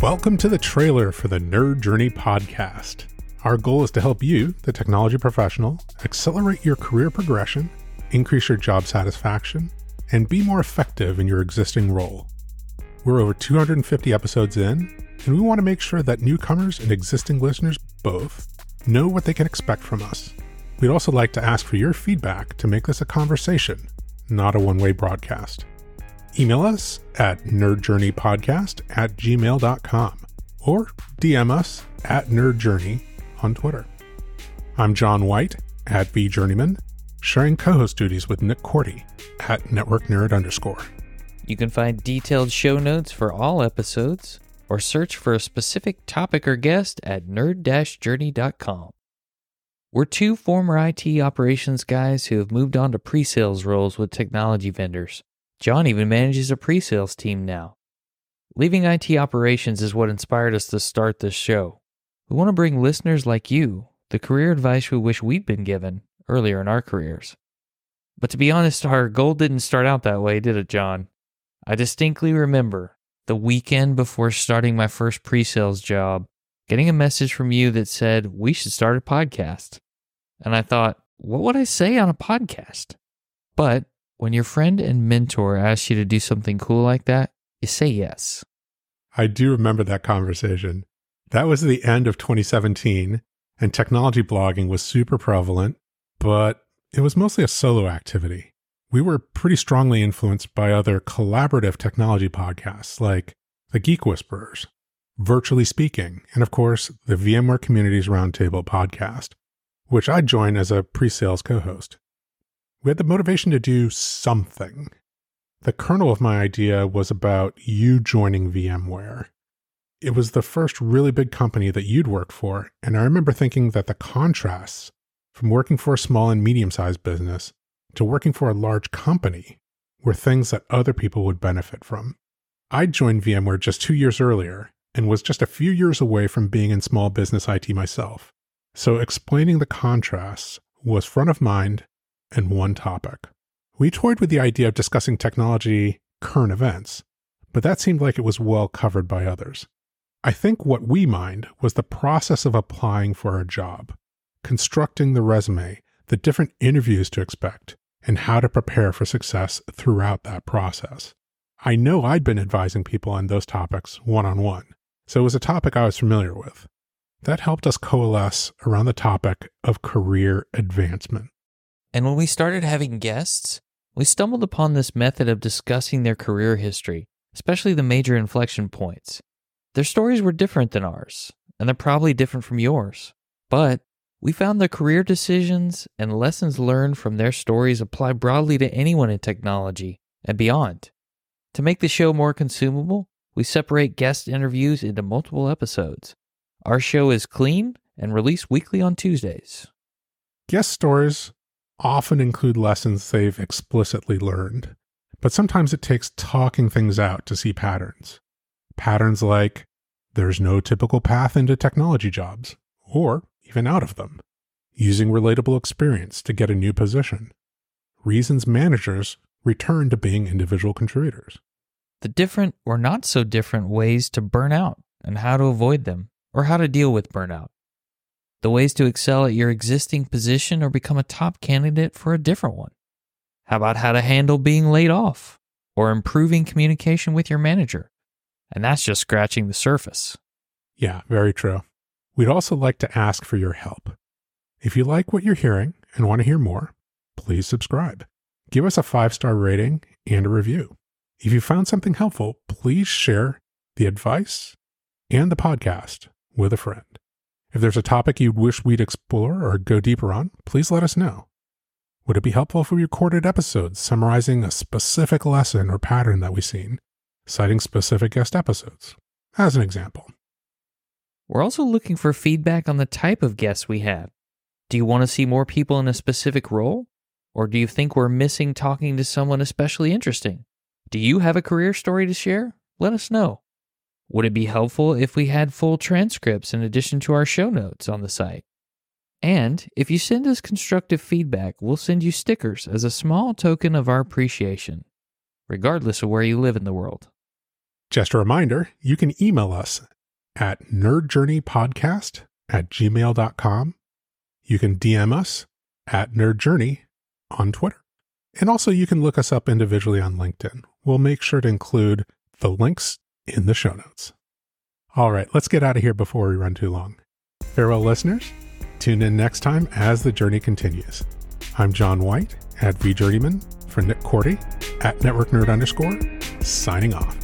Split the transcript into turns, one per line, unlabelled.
Welcome to the trailer for the Nerd Journey podcast. Our goal is to help you, the technology professional, accelerate your career progression, increase your job satisfaction, and be more effective in your existing role. We're over 250 episodes in, and we want to make sure that newcomers and existing listeners both know what they can expect from us. We'd also like to ask for your feedback to make this a conversation, not a one way broadcast. Email us at nerdjourneypodcast at gmail.com or DM us at nerdjourney on Twitter. I'm John White at VJourneyman, sharing co-host duties with Nick Korte at Network Nerd underscore.
You can find detailed show notes for all episodes or search for a specific topic or guest at nerd-journey.com. We're two former IT operations guys who have moved on to pre-sales roles with technology vendors. John even manages a pre sales team now. Leaving IT operations is what inspired us to start this show. We want to bring listeners like you the career advice we wish we'd been given earlier in our careers. But to be honest, our goal didn't start out that way, did it, John? I distinctly remember the weekend before starting my first pre sales job, getting a message from you that said we should start a podcast. And I thought, what would I say on a podcast? But when your friend and mentor asks you to do something cool like that, you say yes.
I do remember that conversation. That was the end of 2017, and technology blogging was super prevalent, but it was mostly a solo activity. We were pretty strongly influenced by other collaborative technology podcasts like The Geek Whisperers, Virtually Speaking, and of course, the VMware Communities Roundtable podcast, which I joined as a pre sales co host we had the motivation to do something. The kernel of my idea was about you joining VMware. It was the first really big company that you'd worked for, and I remember thinking that the contrasts from working for a small and medium sized business to working for a large company were things that other people would benefit from. I'd joined VMware just two years earlier and was just a few years away from being in small business IT myself. So explaining the contrasts was front of mind and one topic. We toyed with the idea of discussing technology current events, but that seemed like it was well covered by others. I think what we mind was the process of applying for a job, constructing the resume, the different interviews to expect, and how to prepare for success throughout that process. I know I'd been advising people on those topics one on one, so it was a topic I was familiar with. That helped us coalesce around the topic of career advancement.
And when we started having guests, we stumbled upon this method of discussing their career history, especially the major inflection points. Their stories were different than ours, and they're probably different from yours. But we found the career decisions and lessons learned from their stories apply broadly to anyone in technology and beyond. To make the show more consumable, we separate guest interviews into multiple episodes. Our show is clean and released weekly on Tuesdays.
Guest stories often include lessons they've explicitly learned, but sometimes it takes talking things out to see patterns. Patterns like, there's no typical path into technology jobs, or even out of them. Using relatable experience to get a new position. Reasons managers return to being individual contributors.
The different or not so different ways to burn out and how to avoid them, or how to deal with burnout the ways to excel at your existing position or become a top candidate for a different one. How about how to handle being laid off or improving communication with your manager? And that's just scratching the surface.
Yeah, very true. We'd also like to ask for your help. If you like what you're hearing and want to hear more, please subscribe. Give us a five star rating and a review. If you found something helpful, please share the advice and the podcast with a friend. If there's a topic you'd wish we'd explore or go deeper on, please let us know. Would it be helpful if we recorded episodes summarizing a specific lesson or pattern that we've seen, citing specific guest episodes, as an example?
We're also looking for feedback on the type of guests we have. Do you want to see more people in a specific role? Or do you think we're missing talking to someone especially interesting? Do you have a career story to share? Let us know. Would it be helpful if we had full transcripts in addition to our show notes on the site? And if you send us constructive feedback, we'll send you stickers as a small token of our appreciation, regardless of where you live in the world.
Just a reminder, you can email us at nerdjourneypodcast at gmail.com. You can DM us at nerdjourney on Twitter. And also, you can look us up individually on LinkedIn. We'll make sure to include the links in the show notes. All right, let's get out of here before we run too long. Farewell, listeners. Tune in next time as the journey continues. I'm John White at vJourneyman for Nick Korte at Network Nerd underscore, signing off.